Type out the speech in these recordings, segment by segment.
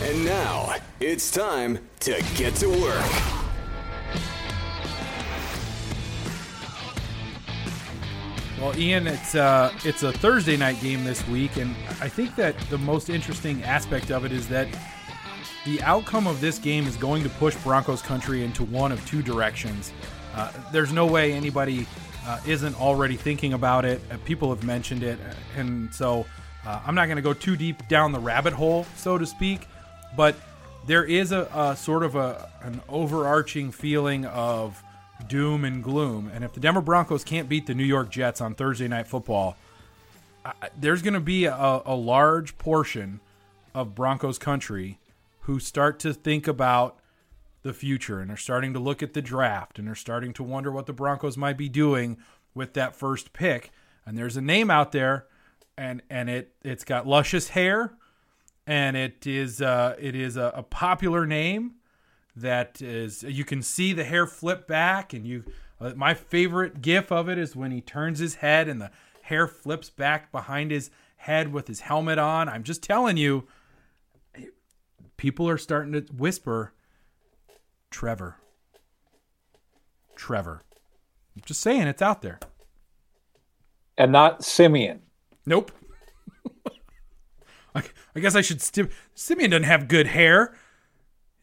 And now it's time to get to work. Well, Ian, it's uh, it's a Thursday night game this week, and I think that the most interesting aspect of it is that the outcome of this game is going to push Broncos country into one of two directions. Uh, there's no way anybody uh, isn't already thinking about it. Uh, people have mentioned it, and so uh, I'm not going to go too deep down the rabbit hole, so to speak. But there is a, a sort of a an overarching feeling of doom and gloom. And if the Denver Broncos can't beat the New York Jets on Thursday Night Football, I, there's going to be a, a large portion of Broncos country who start to think about the future and are starting to look at the draft and are starting to wonder what the Broncos might be doing with that first pick. And there's a name out there, and and it it's got luscious hair, and it is uh, it is a, a popular name that is you can see the hair flip back and you uh, my favorite gif of it is when he turns his head and the hair flips back behind his head with his helmet on. I'm just telling you people are starting to whisper trevor trevor. I'm just saying it's out there. And not Simeon. nope I, I guess i should sti- simeon doesn't have good hair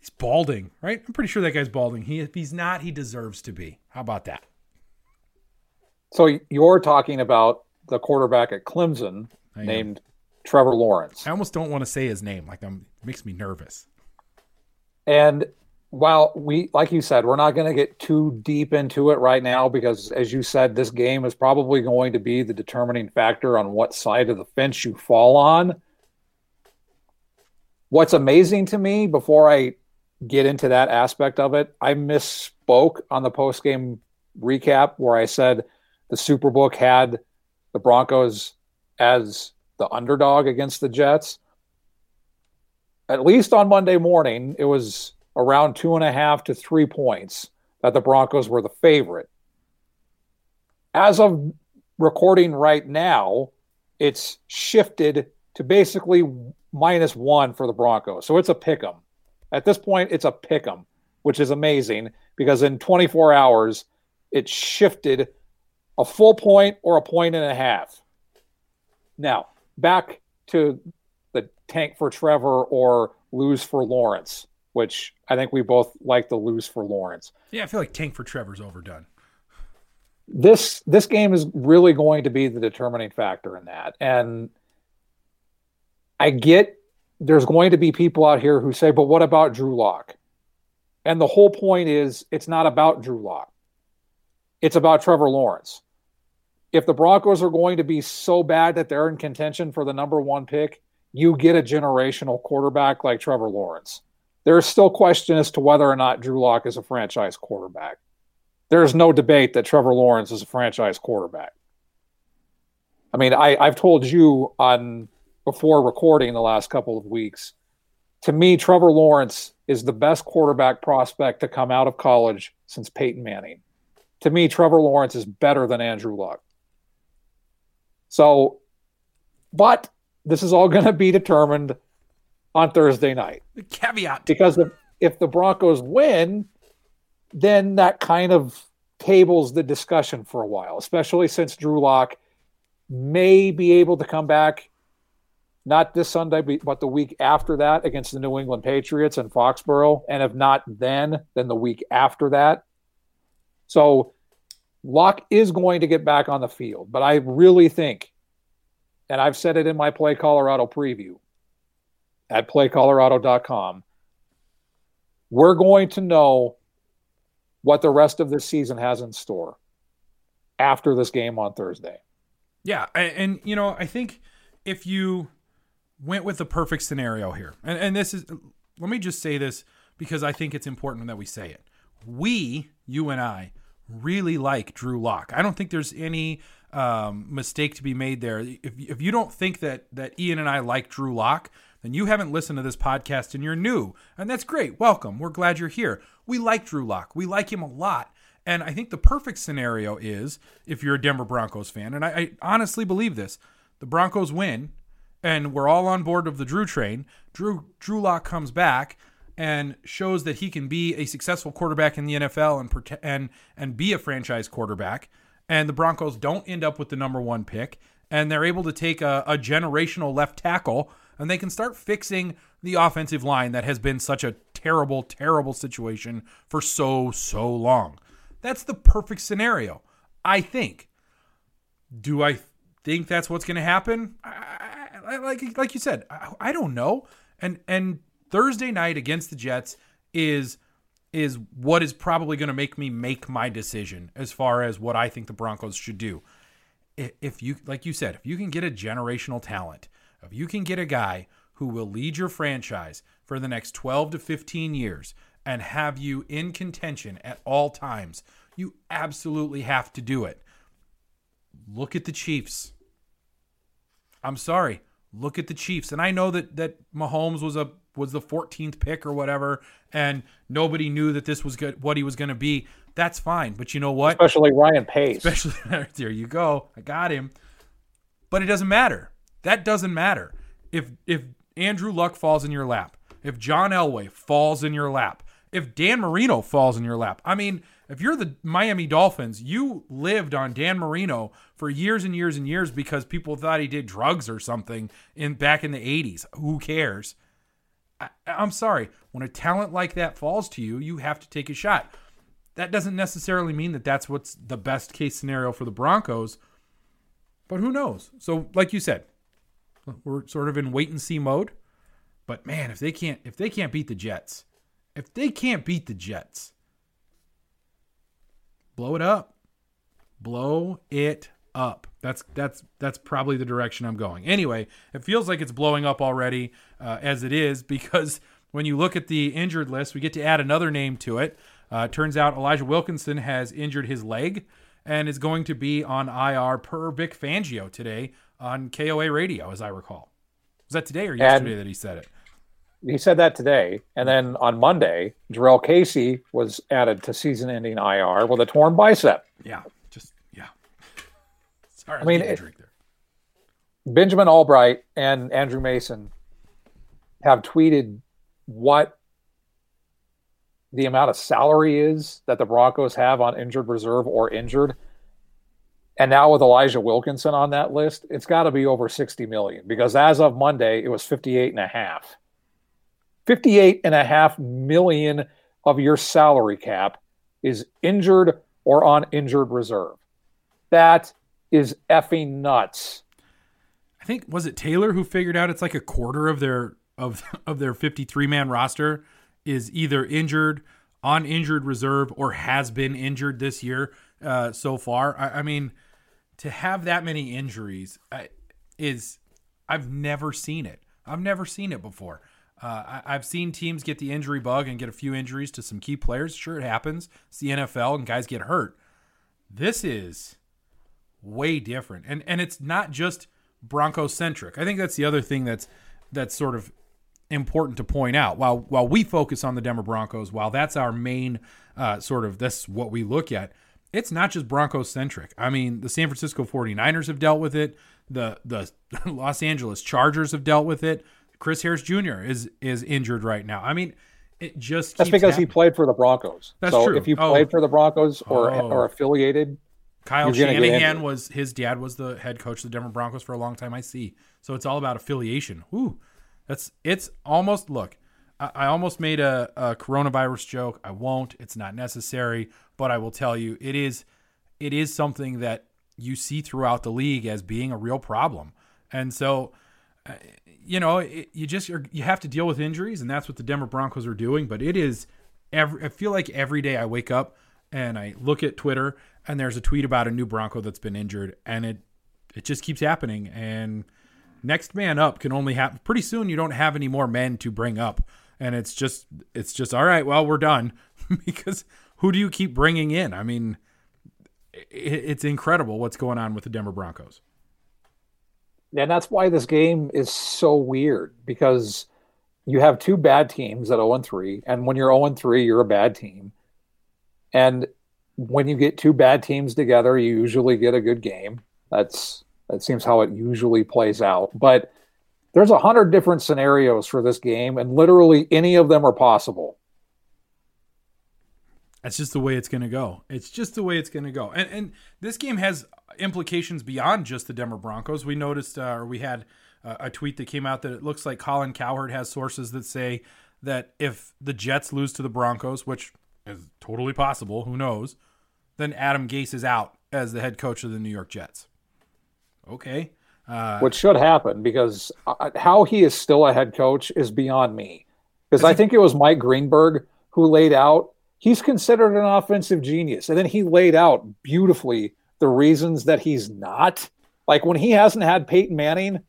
He's balding, right? I'm pretty sure that guy's balding. He if he's not, he deserves to be. How about that? So you're talking about the quarterback at Clemson named Trevor Lawrence. I almost don't want to say his name. Like I'm it makes me nervous. And while we, like you said, we're not going to get too deep into it right now because, as you said, this game is probably going to be the determining factor on what side of the fence you fall on. What's amazing to me before I get into that aspect of it, I misspoke on the post game recap where I said the Superbook had the Broncos as the underdog against the Jets. At least on Monday morning, it was around two and a half to three points that the Broncos were the favorite. As of recording right now, it's shifted to basically minus one for the Broncos. So it's a pick 'em. At this point, it's a pick 'em, which is amazing because in 24 hours, it shifted a full point or a point and a half. Now, back to the tank for Trevor or lose for Lawrence, which I think we both like the lose for Lawrence. Yeah, I feel like Tank for Trevor's overdone. This this game is really going to be the determining factor in that. And I get there's going to be people out here who say, but what about Drew Lock? And the whole point is it's not about Drew Lock. It's about Trevor Lawrence. If the Broncos are going to be so bad that they're in contention for the number one pick, you get a generational quarterback like Trevor Lawrence. There's still question as to whether or not Drew Lock is a franchise quarterback. There's no debate that Trevor Lawrence is a franchise quarterback. I mean, I, I've told you on before recording the last couple of weeks. To me, Trevor Lawrence is the best quarterback prospect to come out of college since Peyton Manning. To me, Trevor Lawrence is better than Andrew Luck. So, but this is all going to be determined on Thursday night The caveat. because if, if the Broncos win, then that kind of tables the discussion for a while, especially since Drew Lock may be able to come back not this Sunday, but the week after that against the New England Patriots in Foxborough. And if not then, then the week after that. So Lock is going to get back on the field. But I really think, and I've said it in my Play Colorado preview at playcolorado.com, we're going to know what the rest of this season has in store after this game on Thursday. Yeah, and, and you know, I think if you went with the perfect scenario here, and, and this is, let me just say this because I think it's important that we say it. We, you and I, really like Drew Lock. I don't think there's any um, mistake to be made there. If, if you don't think that that Ian and I like Drew Lock, then you haven't listened to this podcast and you're new, and that's great. Welcome. We're glad you're here. We like Drew Lock. We like him a lot. And I think the perfect scenario is if you're a Denver Broncos fan, and I, I honestly believe this: the Broncos win, and we're all on board of the Drew train. Drew Drew Lock comes back and shows that he can be a successful quarterback in the NFL and and and be a franchise quarterback. And the Broncos don't end up with the number one pick, and they're able to take a, a generational left tackle, and they can start fixing the offensive line that has been such a terrible, terrible situation for so so long. That's the perfect scenario, I think. Do I think that's what's going to happen? I, like like you said, I, I don't know. And and Thursday night against the Jets is is what is probably going to make me make my decision as far as what I think the Broncos should do. If you like you said, if you can get a generational talent, if you can get a guy who will lead your franchise for the next 12 to 15 years and have you in contention at all times, you absolutely have to do it. Look at the Chiefs. I'm sorry. Look at the Chiefs. And I know that that Mahomes was a was the 14th pick or whatever, and nobody knew that this was good, what he was going to be. That's fine. But you know what? Especially Ryan Pace. Especially there you go. I got him. But it doesn't matter. That doesn't matter. If if Andrew Luck falls in your lap, if John Elway falls in your lap, if Dan Marino falls in your lap. I mean, if you're the Miami Dolphins, you lived on Dan Marino for years and years and years because people thought he did drugs or something in back in the 80s. Who cares? I, I'm sorry. When a talent like that falls to you, you have to take a shot. That doesn't necessarily mean that that's what's the best case scenario for the Broncos, but who knows? So, like you said, we're sort of in wait and see mode. But man, if they can't if they can't beat the Jets, if they can't beat the Jets, blow it up. Blow it up. That's that's that's probably the direction I'm going. Anyway, it feels like it's blowing up already uh, as it is because when you look at the injured list, we get to add another name to it. Uh, turns out Elijah Wilkinson has injured his leg and is going to be on IR per Vic Fangio today on KOA radio, as I recall. Was that today or yesterday and that he said it? He said that today, and then on Monday, Jurrell Casey was added to season-ending IR with a torn bicep. Yeah, just yeah, Sorry, I mean, it, Benjamin Albright and Andrew Mason have tweeted what the amount of salary is that the Broncos have on injured reserve or injured. And now with Elijah Wilkinson on that list, it's got to be over 60 million because as of Monday, it was 58 and a half. 58 and a half million of your salary cap is injured or on injured reserve. That is effing nuts. I think was it Taylor who figured out it's like a quarter of their of of their 53 man roster is either injured, on injured reserve, or has been injured this year uh, so far. I, I, mean, to have that many injuries I, is I've never seen it. I've never seen it before. Uh, I, have seen teams get the injury bug and get a few injuries to some key players. Sure, it happens. It's the NFL and guys get hurt. This is way different. And and it's not just Bronco centric. I think that's the other thing that's that's sort of important to point out. While while we focus on the Denver Broncos, while that's our main uh, sort of that's what we look at, it's not just Broncos centric. I mean, the San Francisco 49ers have dealt with it. The the Los Angeles Chargers have dealt with it. Chris Harris Jr. is is injured right now. I mean, it just that's because happening. he played for the Broncos. That's so true. If you played oh. for the Broncos or oh. or affiliated, Kyle Shanahan was his dad was the head coach of the Denver Broncos for a long time. I see. So it's all about affiliation. Ooh, that's it's almost look. I, I almost made a, a coronavirus joke. I won't. It's not necessary. But I will tell you, it is it is something that you see throughout the league as being a real problem. And so, uh, you know, it, you just you have to deal with injuries, and that's what the Denver Broncos are doing. But it is every. I feel like every day I wake up and I look at Twitter and there's a tweet about a new Bronco that's been injured, and it it just keeps happening. And next man up can only happen pretty soon. You don't have any more men to bring up and it's just it's just all right. Well, we're done because who do you keep bringing in? I mean, it's incredible what's going on with the Denver Broncos. And that's why this game is so weird because you have two bad teams at 0 and 3. And when you're 0 and 3, you're a bad team. And when you get two bad teams together, you usually get a good game. That's that seems how it usually plays out. But there's a hundred different scenarios for this game, and literally any of them are possible. That's just the way it's going to go. It's just the way it's going to go. And and this game has implications beyond just the Denver Broncos. We noticed, uh, or we had uh, a tweet that came out that it looks like Colin Cowherd has sources that say that if the Jets lose to the Broncos, which is totally possible, who knows, then Adam Gase is out as the head coach of the New York Jets. Okay. Uh, Which should happen because uh, how he is still a head coach is beyond me. Because I think it was Mike Greenberg who laid out he's considered an offensive genius. And then he laid out beautifully the reasons that he's not. Like when he hasn't had Peyton Manning,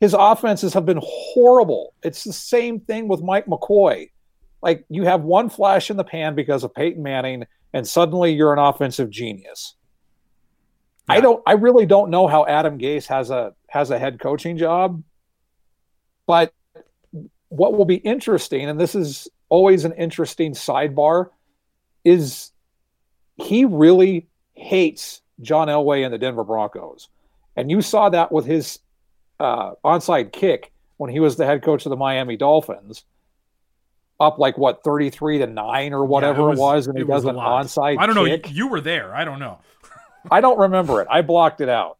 his offenses have been horrible. It's the same thing with Mike McCoy. Like you have one flash in the pan because of Peyton Manning, and suddenly you're an offensive genius. Yeah. I don't I really don't know how Adam Gase has a has a head coaching job. But what will be interesting, and this is always an interesting sidebar, is he really hates John Elway and the Denver Broncos. And you saw that with his uh, onside kick when he was the head coach of the Miami Dolphins, up like what thirty three to nine or whatever yeah, it, was, it, was, and he does an onside. I don't know. You, kick. you were there. I don't know. I don't remember it. I blocked it out.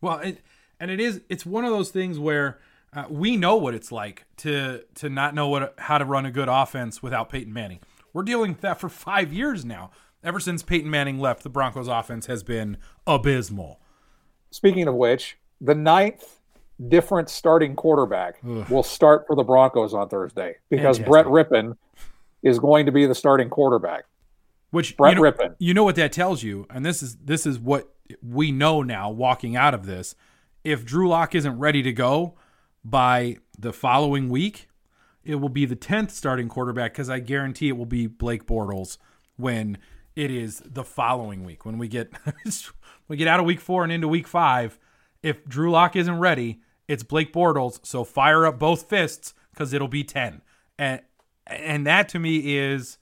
Well, it, and it is. It's one of those things where uh, we know what it's like to to not know what how to run a good offense without Peyton Manning. We're dealing with that for five years now. Ever since Peyton Manning left, the Broncos' offense has been abysmal. Speaking of which, the ninth different starting quarterback Ugh. will start for the Broncos on Thursday because Fantastic. Brett Rypien is going to be the starting quarterback. Which Brett you know, Rypien. You know what that tells you, and this is this is what we know now walking out of this. If Drew Lock isn't ready to go by the following week, it will be the tenth starting quarterback because I guarantee it will be Blake Bortles when it is the following week when we get we get out of week four and into week five. If Drew Lock isn't ready, it's Blake Bortles. So fire up both fists because it'll be ten, and and that to me is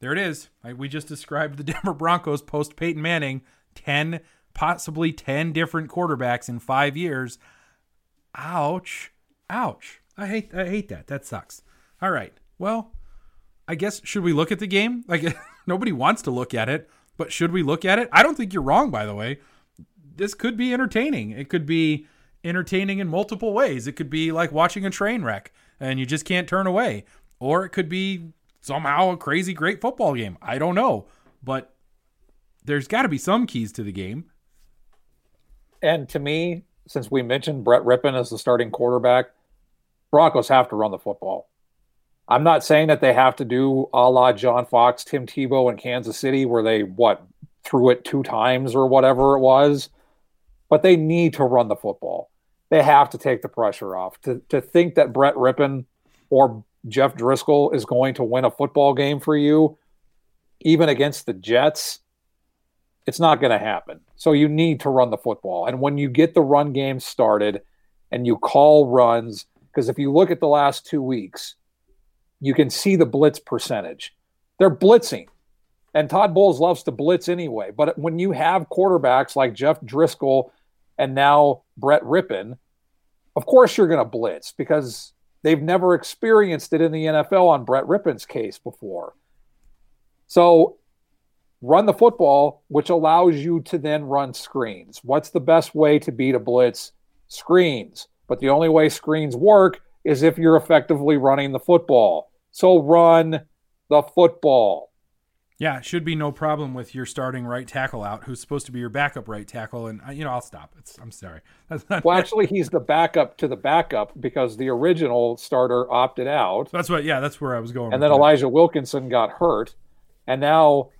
there it is. we just described the Denver Broncos post Peyton Manning, 10, possibly 10 different quarterbacks in five years. Ouch. Ouch. I hate I hate that. That sucks. All right. Well, I guess should we look at the game? Like nobody wants to look at it, but should we look at it? I don't think you're wrong by the way. This could be entertaining. It could be entertaining in multiple ways. It could be like watching a train wreck and you just can't turn away. Or it could be somehow a crazy great football game. I don't know, but there's got to be some keys to the game. And to me, since we mentioned Brett Rypien as the starting quarterback, Broncos have to run the football. I'm not saying that they have to do a la John Fox, Tim Tebow in Kansas City, where they what threw it two times or whatever it was, but they need to run the football. They have to take the pressure off. To to think that Brett Rypien or Jeff Driskel is going to win a football game for you, even against the Jets, it's not going to happen. So you need to run the football. And when you get the run game started and you call runs, because if you look at the last two weeks, you can see the blitz percentage. They're blitzing. And Todd Bowles loves to blitz anyway. But when you have quarterbacks like Jeff Driskel and now Brett Rypien, of course you're going to blitz because They've never experienced it in the NFL on Brett Rypien's case before. So run the football, which allows you to then run screens. What's the best way to beat a blitz? Screens. But the only way screens work is if you're effectively running the football. So run the football. Yeah, it should be no problem with your starting right tackle out, who's supposed to be your backup right tackle. And uh, you know, I'll stop. It's I'm sorry. well, actually, he's the backup to the backup because the original starter opted out. That's what. Yeah, that's where I was going. And then that. Elijah Wilkinson got hurt, and now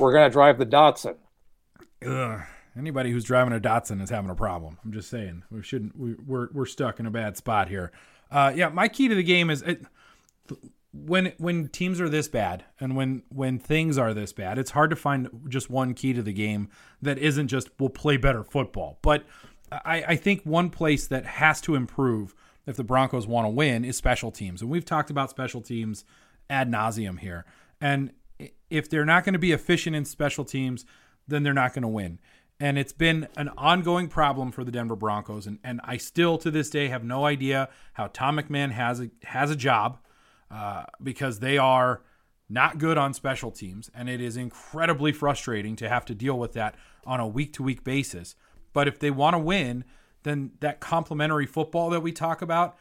we're gonna drive the Datsun. Ugh. Anybody who's driving a Datsun is having a problem. I'm just saying we shouldn't. We, we're we're stuck in a bad spot here. Uh, yeah, my key to the game is it, when when teams are this bad and when when things are this bad, it's hard to find just one key to the game that isn't just we'll play better football. But I, I think one place that has to improve if the Broncos want to win is special teams, and we've talked about special teams ad nauseum here. And if they're not going to be efficient in special teams, then they're not going to win. And it's been an ongoing problem for the Denver Broncos. And, and I still to this day have no idea how Tom McMahon has a, has a job uh, because they are not good on special teams. And it is incredibly frustrating to have to deal with that on a week to week basis. But if they want to win, then that complementary football that we talk about,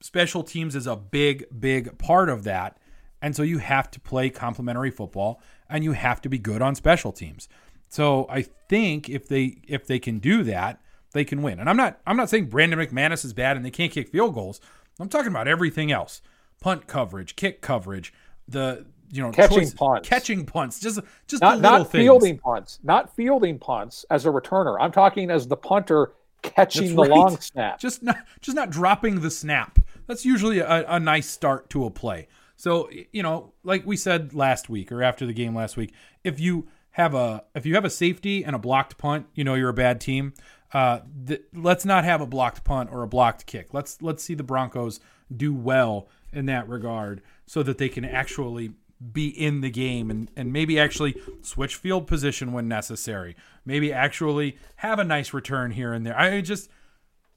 special teams is a big, big part of that. And so you have to play complementary football and you have to be good on special teams. So I think if they if they can do that, they can win. And I'm not I'm not saying Brandon McManus is bad and they can't kick field goals. I'm talking about everything else. Punt coverage, kick coverage, the you know catching choice, punts, catching punts, just just not, not fielding punts, not fielding punts as a returner. I'm talking as the punter catching That's the long snap, just not just not dropping the snap. That's usually a, a nice start to a play. So you know, like we said last week or after the game last week, if you have a if you have a safety and a blocked punt, you know you're a bad team. Uh, th- let's not have a blocked punt or a blocked kick. Let's let's see the Broncos do well in that regard, so that they can actually be in the game and, and maybe actually switch field position when necessary. Maybe actually have a nice return here and there. I just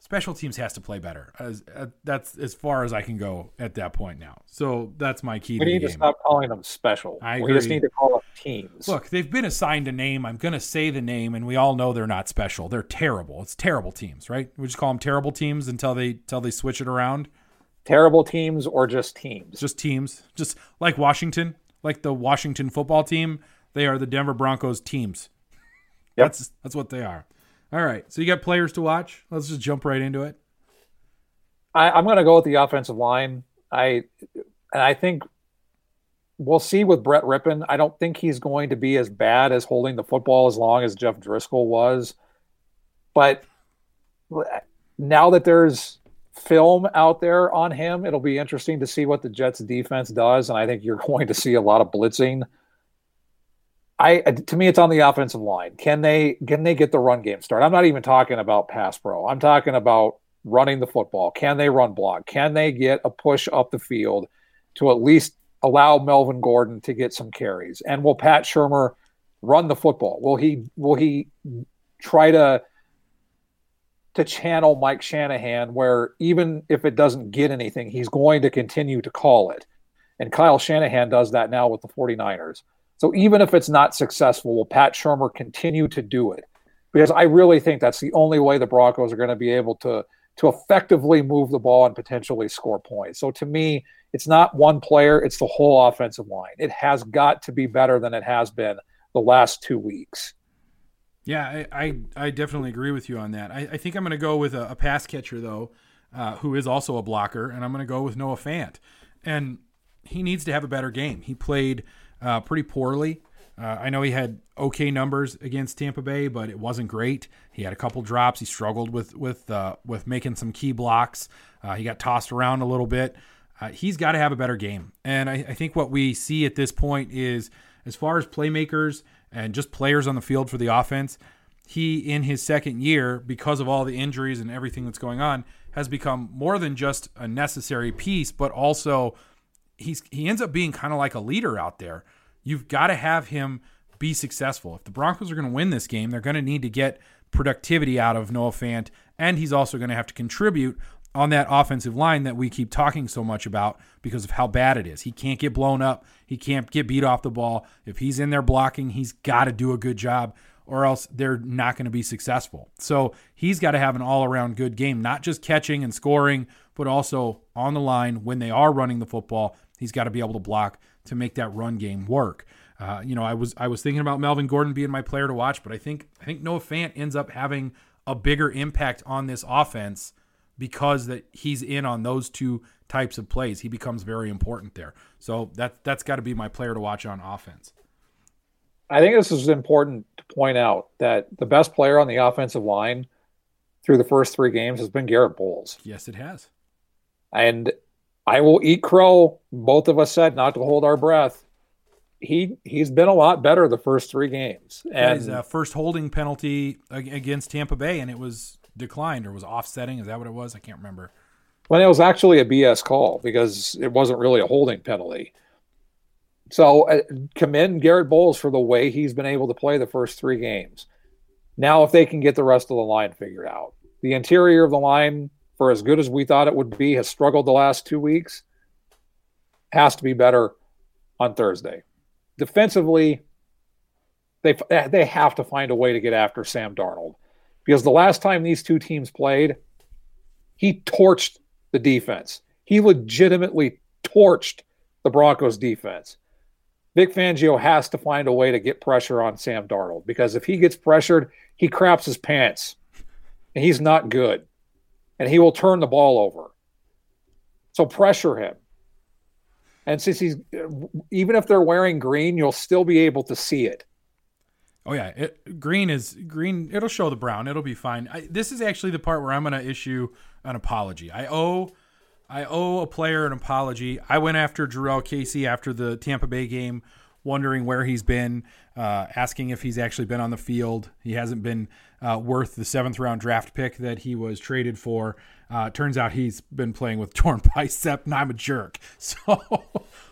special teams has to play better. As, uh, that's as far as I can go at that point now. So that's my key. We to need to stop calling them special. I we just need to call them teams. Look, they've been assigned a name. I'm going to say the name, and we all know they're not special. They're terrible. It's terrible teams, right? We just call them terrible teams until they until they switch it around. Terrible teams or just teams? Just teams. Just like Washington, like the Washington football team. They are the Denver Broncos teams. Yep. That's that's what they are. All right. So you got players to watch. Let's just jump right into it. I, am going to go with the offensive line. I and I think we'll see with Brett Rypien. I don't think he's going to be as bad as holding the football as long as Jeff Driskel was. But now that there's film out there on him, it'll be interesting to see what the Jets defense does. And I think you're going to see a lot of blitzing. I uh, to me it's on the offensive line. Can they can they get the run game started? I'm not even talking about pass pro. I'm talking about running the football. Can they run block? Can they get a push up the field to at least allow Melvin Gordon to get some carries? And will Pat Shurmur run the football? Will he will he try to to channel Mike Shanahan where even if it doesn't get anything, he's going to continue to call it. And Kyle Shanahan does that now with the 49ers. So even if it's not successful, will Pat Shurmur continue to do it? Because I really think that's the only way the Broncos are going to be able to to effectively move the ball and potentially score points. So to me, it's not one player, it's the whole offensive line. It has got to be better than it has been the last two weeks. Yeah, I, I, I definitely agree with you on that. I, I think I'm going to go with a, a pass catcher, though, uh, who is also a blocker, and I'm going to go with Noah Fant. And he needs to have a better game. He played uh, pretty poorly. Uh, I know he had okay numbers against Tampa Bay, but it wasn't great. He had a couple drops. He struggled with with uh, with making some key blocks. Uh, he got tossed around a little bit. Uh, he's got to have a better game, and I, I, think what we see at this point is, as far as playmakers and just players on the field for the offense, he in his second year, because of all the injuries and everything that's going on, has become more than just a necessary piece, but also he's he ends up being kind of like a leader out there. You've got to have him be successful. If the Broncos are going to win this game, they're going to need to get productivity out of Noah Fant, and he's also going to have to contribute on that offensive line that we keep talking so much about because of how bad it is. He can't get blown up. He can't get beat off the ball. If he's in there blocking, he's got to do a good job or else they're not going to be successful. So he's got to have an all around good game, not just catching and scoring, but also on the line when they are running the football He's got to be able to block to make that run game work. Uh, you know, I was I was thinking about Melvin Gordon being my player to watch, but I think I think Noah Fant ends up having a bigger impact on this offense because that he's in on those two types of plays. He becomes very important there. So that that's got to be my player to watch on offense. I think this is important to point out that the best player on the offensive line through the first three games has been Garrett Bolles. Yes, it has. And I will eat crow. Both of us said not to hold our breath. He he's been a lot better the first three games. And his uh, first holding penalty against Tampa Bay, and it was declined or was offsetting. Is that what it was? I can't remember. Well, it was actually a BS call because it wasn't really a holding penalty. So uh, commend Garrett Bolles for the way he's been able to play the first three games. Now, if they can get the rest of the line figured out, the interior of the line, for as good as we thought it would be, has struggled the last two weeks. Has to be better on Thursday. Defensively, they they have to find a way to get after Sam Darnold because the last time these two teams played, he torched the defense. He legitimately torched the Broncos defense. Vic Fangio has to find a way to get pressure on Sam Darnold because if he gets pressured, he craps his pants and he's not good and he will turn the ball over. So pressure him. And since he's even if they're wearing green, you'll still be able to see it. Oh yeah, it, green is green. It'll show the brown. It'll be fine. I, this is actually the part where I'm going to issue an apology. I owe I owe a player an apology. I went after Jurrell Casey after the Tampa Bay game, wondering where he's been, uh, asking if he's actually been on the field. He hasn't been uh, worth the seventh round draft pick that he was traded for. Uh, turns out he's been playing with torn bicep, and I'm a jerk. So,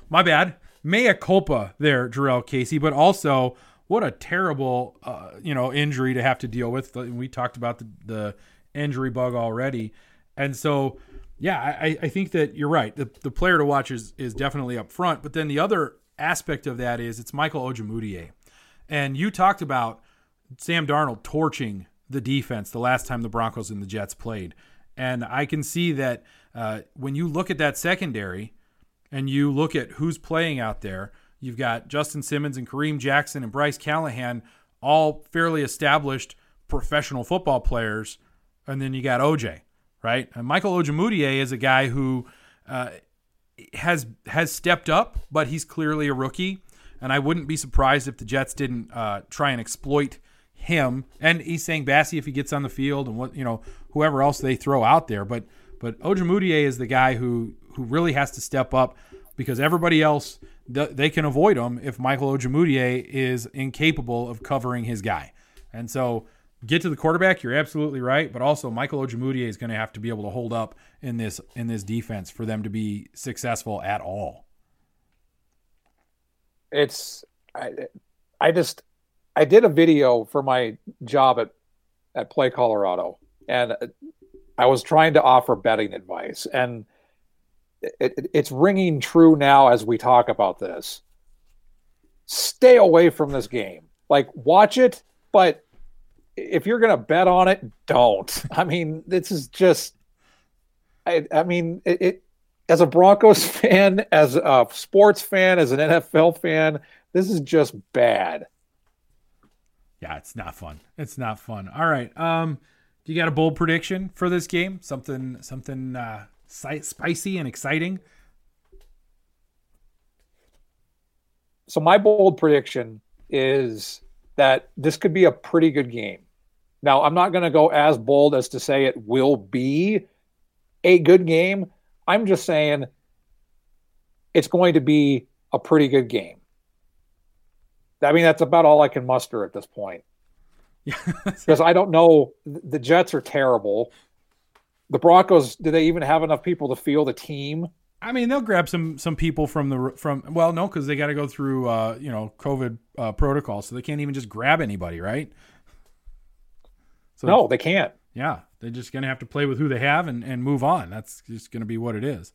my bad. Mea culpa there, Jurrell Casey, but also what a terrible, uh, you know, injury to have to deal with. We talked about the, the injury bug already, and so yeah, I, I think that you're right. The, the player to watch is, is definitely up front. But then the other aspect of that is it's Michael Ojemudia. And you talked about Sam Darnold torching the defense the last time the Broncos and the Jets played. And I can see that uh, when you look at that secondary and you look at who's playing out there, you've got Justin Simmons and Kareem Jackson and Bryce Callahan, all fairly established professional football players. And then you got OJ right? And Michael Ojemudia is a guy who uh, has has stepped up, but he's clearly a rookie. And I wouldn't be surprised if the Jets didn't uh, try and exploit him. And Essang Bassey if he gets on the field and what you know whoever else they throw out there. But but Ojemudia is the guy who who really has to step up because everybody else they can avoid him if Michael Ojemudia is incapable of covering his guy. And so get to the quarterback, you're absolutely right. But also, Michael Ojemudia is going to have to be able to hold up in this in this defense for them to be successful at all. It's I, I just I did a video for my job at at Play Colorado, and I was trying to offer betting advice, and it, it, it's ringing true now as we talk about this. Stay away from this game. Like watch it, but if you're going to bet on it, don't. I mean, this is just. I, I mean, it, it, as a Broncos fan, as a sports fan, as an NFL fan, this is just bad. Yeah, it's not fun. It's not fun. All right. Um, do you got a bold prediction for this game? Something, something uh, spicy and exciting. So my bold prediction is that this could be a pretty good game. Now, I'm not going to go as bold as to say it will be a good game. I'm just saying it's going to be a pretty good game. I mean, that's about all I can muster at this point. because I don't know. The Jets are terrible. The Broncos, do they even have enough people to field a team? I mean, they'll grab some some people from the from. Well, no, because they got to go through uh, you know COVID uh, protocol, so they can't even just grab anybody, right? So no, they can't. Yeah, they're just going to have to play with who they have and, and move on. That's just going to be what it is.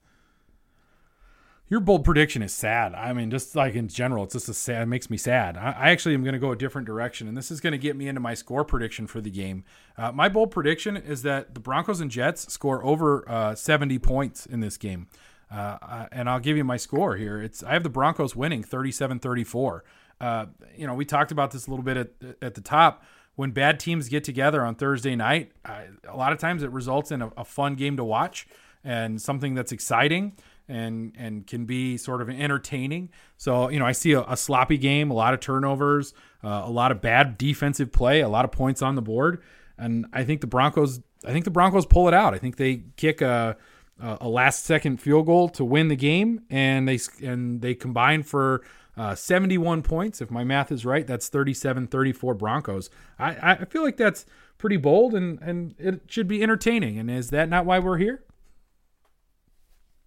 Your bold prediction is sad. I mean, just like in general, it's just a sad. It makes me sad. I, I actually am going to go a different direction, and this is going to get me into my score prediction for the game. Uh, my bold prediction is that the Broncos and Jets score over uh, 70 points in this game. Uh, uh and I'll give you my score here. It's I have the Broncos winning 37-34. Uh, you know, we talked about this a little bit at at the top when bad teams get together on Thursday night, uh, a lot of times it results in a, a, fun game to watch and something that's exciting and and can be sort of entertaining. So you know, I see a, a sloppy game, a lot of turnovers, uh, a lot of bad defensive play, a lot of points on the board, and I think the Broncos. I think the Broncos pull it out. I think they kick a a last second field goal to win the game, and they and they combined for uh, 71 points. If my math is right, that's 37 34 Broncos. I, I feel like that's pretty bold and, and it should be entertaining. And is that not why we're here?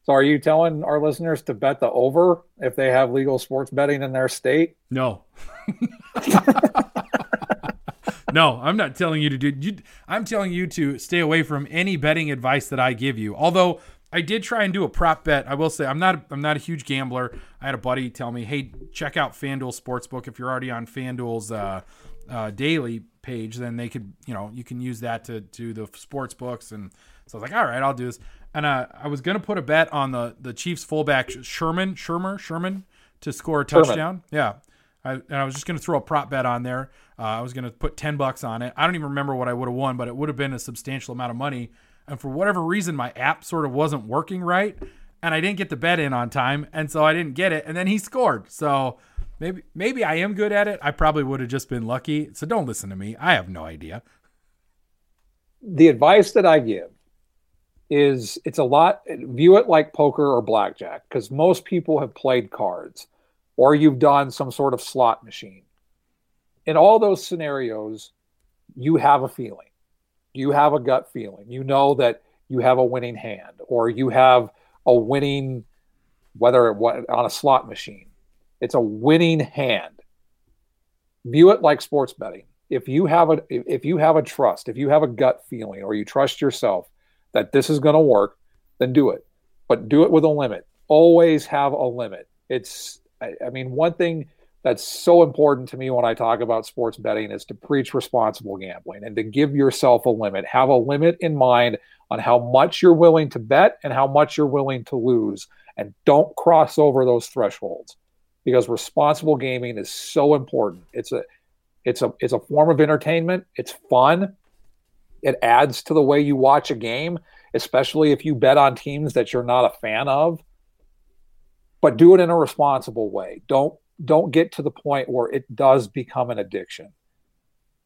So, are you telling our listeners to bet the over if they have legal sports betting in their state? No. no, I'm not telling you to do. You, I'm telling you to stay away from any betting advice that I give you. Although I did try and do a prop bet. I will say I'm not I'm not a huge gambler. I had a buddy tell me, "Hey, check out FanDuel Sportsbook. If you're already on FanDuel's uh, uh, daily page, then they could you know you can use that to do the sports books." And so I was like, "All right, I'll do this." And uh, I was gonna put a bet on the the Chiefs fullback Sherman Shermer Sherman to score a touchdown. Sherman. Yeah. I, and I was just going to throw a prop bet on there. Uh, I was going to put 10 bucks on it. I don't even remember what I would have won, but it would have been a substantial amount of money and for whatever reason my app sort of wasn't working right and I didn't get the bet in on time and so I didn't get it and then he scored. So maybe maybe I am good at it. I probably would have just been lucky. So don't listen to me. I have no idea. The advice that I give is it's a lot view it like poker or blackjack because most people have played cards or you've done some sort of slot machine. In all those scenarios, you have a feeling you have a gut feeling. You know that you have a winning hand or you have a winning, whether it was on a slot machine, it's a winning hand. View it like sports betting. If you have a if you have a trust, if you have a gut feeling or you trust yourself that this is going to work, then do it. But do it with a limit. Always have a limit. It's I, I mean one thing that's so important to me when I talk about sports betting is to preach responsible gambling and to give yourself a limit. Have a limit in mind on how much you're willing to bet and how much you're willing to lose. And don't cross over those thresholds because responsible gaming is so important. It's a it's a it's a form of entertainment. It's fun. It adds to the way you watch a game, especially if you bet on teams that you're not a fan of. But do it in a responsible way. Don't don't get to the point where it does become an addiction.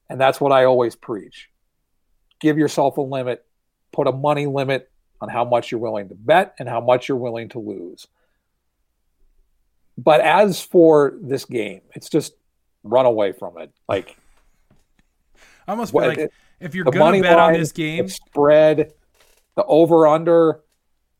And that's what I always preach. Give yourself a limit, put a money limit on how much you're willing to bet and how much you're willing to lose. But as for this game, it's just run away from it. Like I almost feel like it, if you're gonna bet line, on this game, spread, the over under,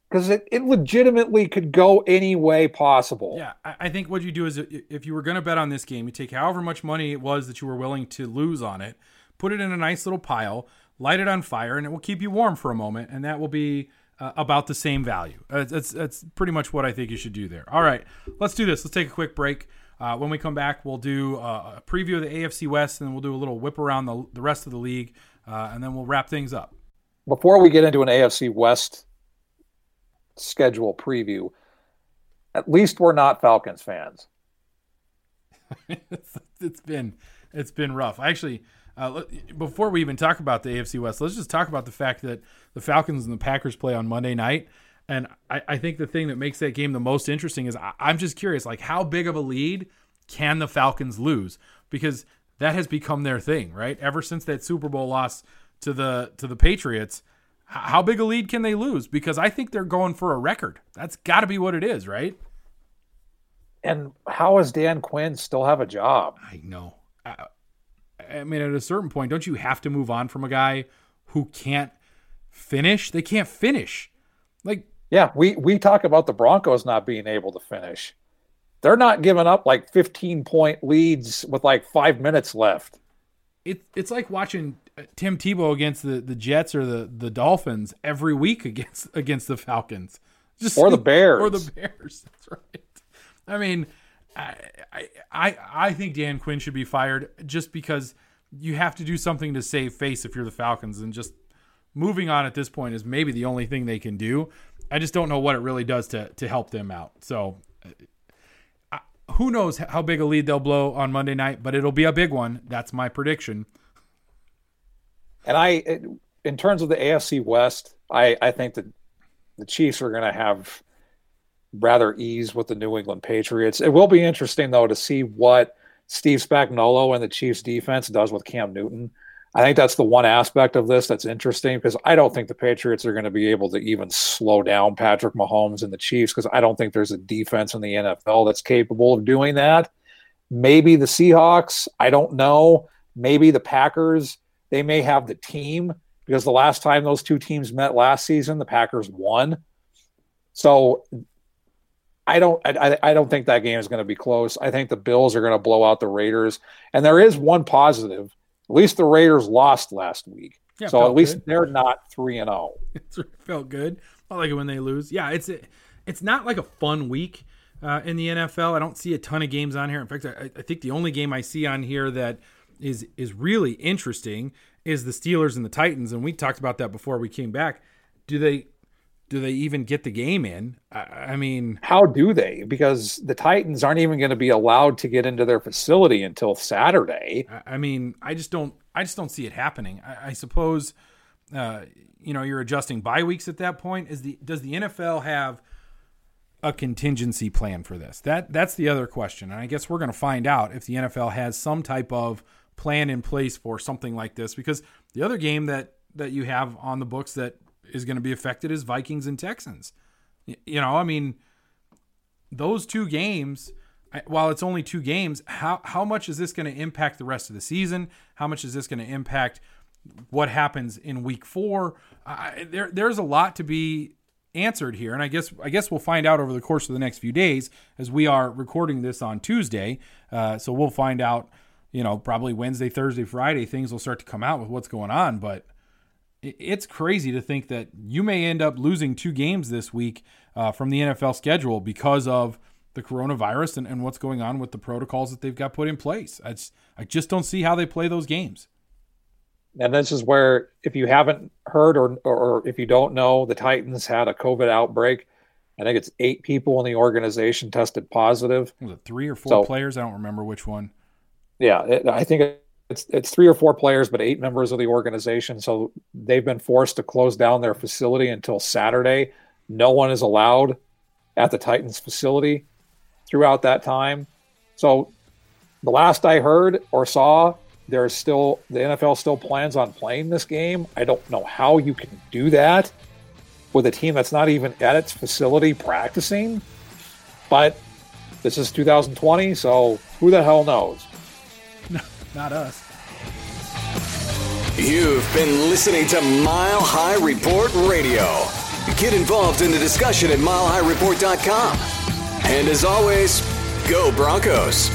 because it, it legitimately could go any way possible. Yeah, I think what you do is if you were going to bet on this game, you take however much money it was that you were willing to lose on it, put it in a nice little pile, light it on fire, and it will keep you warm for a moment, and that will be uh, about the same value. Uh, that's, that's pretty much what I think you should do there. All right, let's do this. Let's take a quick break. Uh, when we come back, we'll do uh, a preview of the AFC West, and then we'll do a little whip around the, the rest of the league, uh, and then we'll wrap things up. Before we get into an AFC West schedule preview, at least we're not Falcons fans. it's been it's been rough. Actually, uh, before we even talk about the AFC West, let's just talk about the fact that the Falcons and the Packers play on Monday night. And I, I think the thing that makes that game the most interesting is I, I'm just curious, like how big of a lead can the Falcons lose? Because that has become their thing, right? Ever since that Super Bowl loss to the to the Patriots, how big a lead can they lose? Because I think they're going for a record. That's got to be what it is, right? And how does Dan Quinn still have a job? I know. I, I mean, at a certain point, don't you have to move on from a guy who can't finish? They can't finish. Like, yeah, we we talk about the Broncos not being able to finish. They're not giving up like 15 point leads with like five minutes left. It, it's like watching Tim Tebow against the, the Jets or the, the Dolphins every week against against the Falcons. Just or the Bears. Or the Bears. That's right. I mean, I, I I think Dan Quinn should be fired just because you have to do something to save face if you're the Falcons and just moving on at this point is maybe the only thing they can do. I just don't know what it really does to to help them out. So uh, who knows how big a lead they'll blow on Monday night, but it'll be a big one. That's my prediction. And I, in terms of the AFC West, I, I think that the Chiefs are going to have rather ease with the New England Patriots. It will be interesting though to see what Steve Spagnuolo and the Chiefs defense does with Cam Newton. I think that's the one aspect of this that's interesting because I don't think the Patriots are going to be able to even slow down Patrick Mahomes and the Chiefs because I don't think there's a defense in the NFL that's capable of doing that. Maybe the Seahawks, I don't know. Maybe the Packers, they may have the team because the last time those two teams met last season, the Packers won. So I don't I, I don't think that game is going to be close. I think the Bills are going to blow out the Raiders. And there is one positive. At least the Raiders lost last week. Yeah, so at least good. they're not 3 and 0. It felt good. I like it when they lose. Yeah, it's it's not like a fun week uh, in the NFL. I don't see a ton of games on here. In fact, I, I think the only game I see on here that is is really interesting is the Steelers and the Titans, and we talked about that before we came back. Do they do they even get the game in? I, I mean, how do they? Because the Titans aren't even going to be allowed to get into their facility until Saturday. I, I mean, I just don't. I just don't see it happening. I, I suppose, uh, you know, you're adjusting bye weeks at that point. Is the does the NFL have a contingency plan for this? That that's the other question, and I guess we're going to find out if the NFL has some type of plan in place for something like this. Because the other game that that you have on the books that is going to be affected is Vikings and Texans. You know, I mean, those two games, while it's only two games, how how much is this going to impact the rest of the season? How much is this going to impact what happens in Week Four? there there's a lot to be answered here, and I guess I guess we'll find out over the course of the next few days as we are recording this on Tuesday. Uh, so we'll find out, you know, probably Wednesday, Thursday, Friday, things will start to come out with what's going on, but it's crazy to think that you may end up losing two games this week uh, from the NFL schedule because of the coronavirus and, and what's going on with the protocols that they've got put in place. I just, I just don't see how they play those games. And this is where, if you haven't heard or, or if you don't know, the Titans had a COVID outbreak. I think it's eight people in the organization tested positive. Was it three or four so, players? I don't remember which one. Yeah, it, I think it's it's three or four players, but eight members of the organization. So they've been forced to close down their facility until Saturday. No one is allowed at the Titans facility throughout that time. So the last I heard or saw, there's still the NFL still plans on playing this game. I don't know how you can do that with a team that's not even at its facility practicing. But this is 2020, so who the hell knows? Not us. You've been listening to Mile High Report Radio. Get involved in the discussion at milehighreport.com. And as always, go Broncos.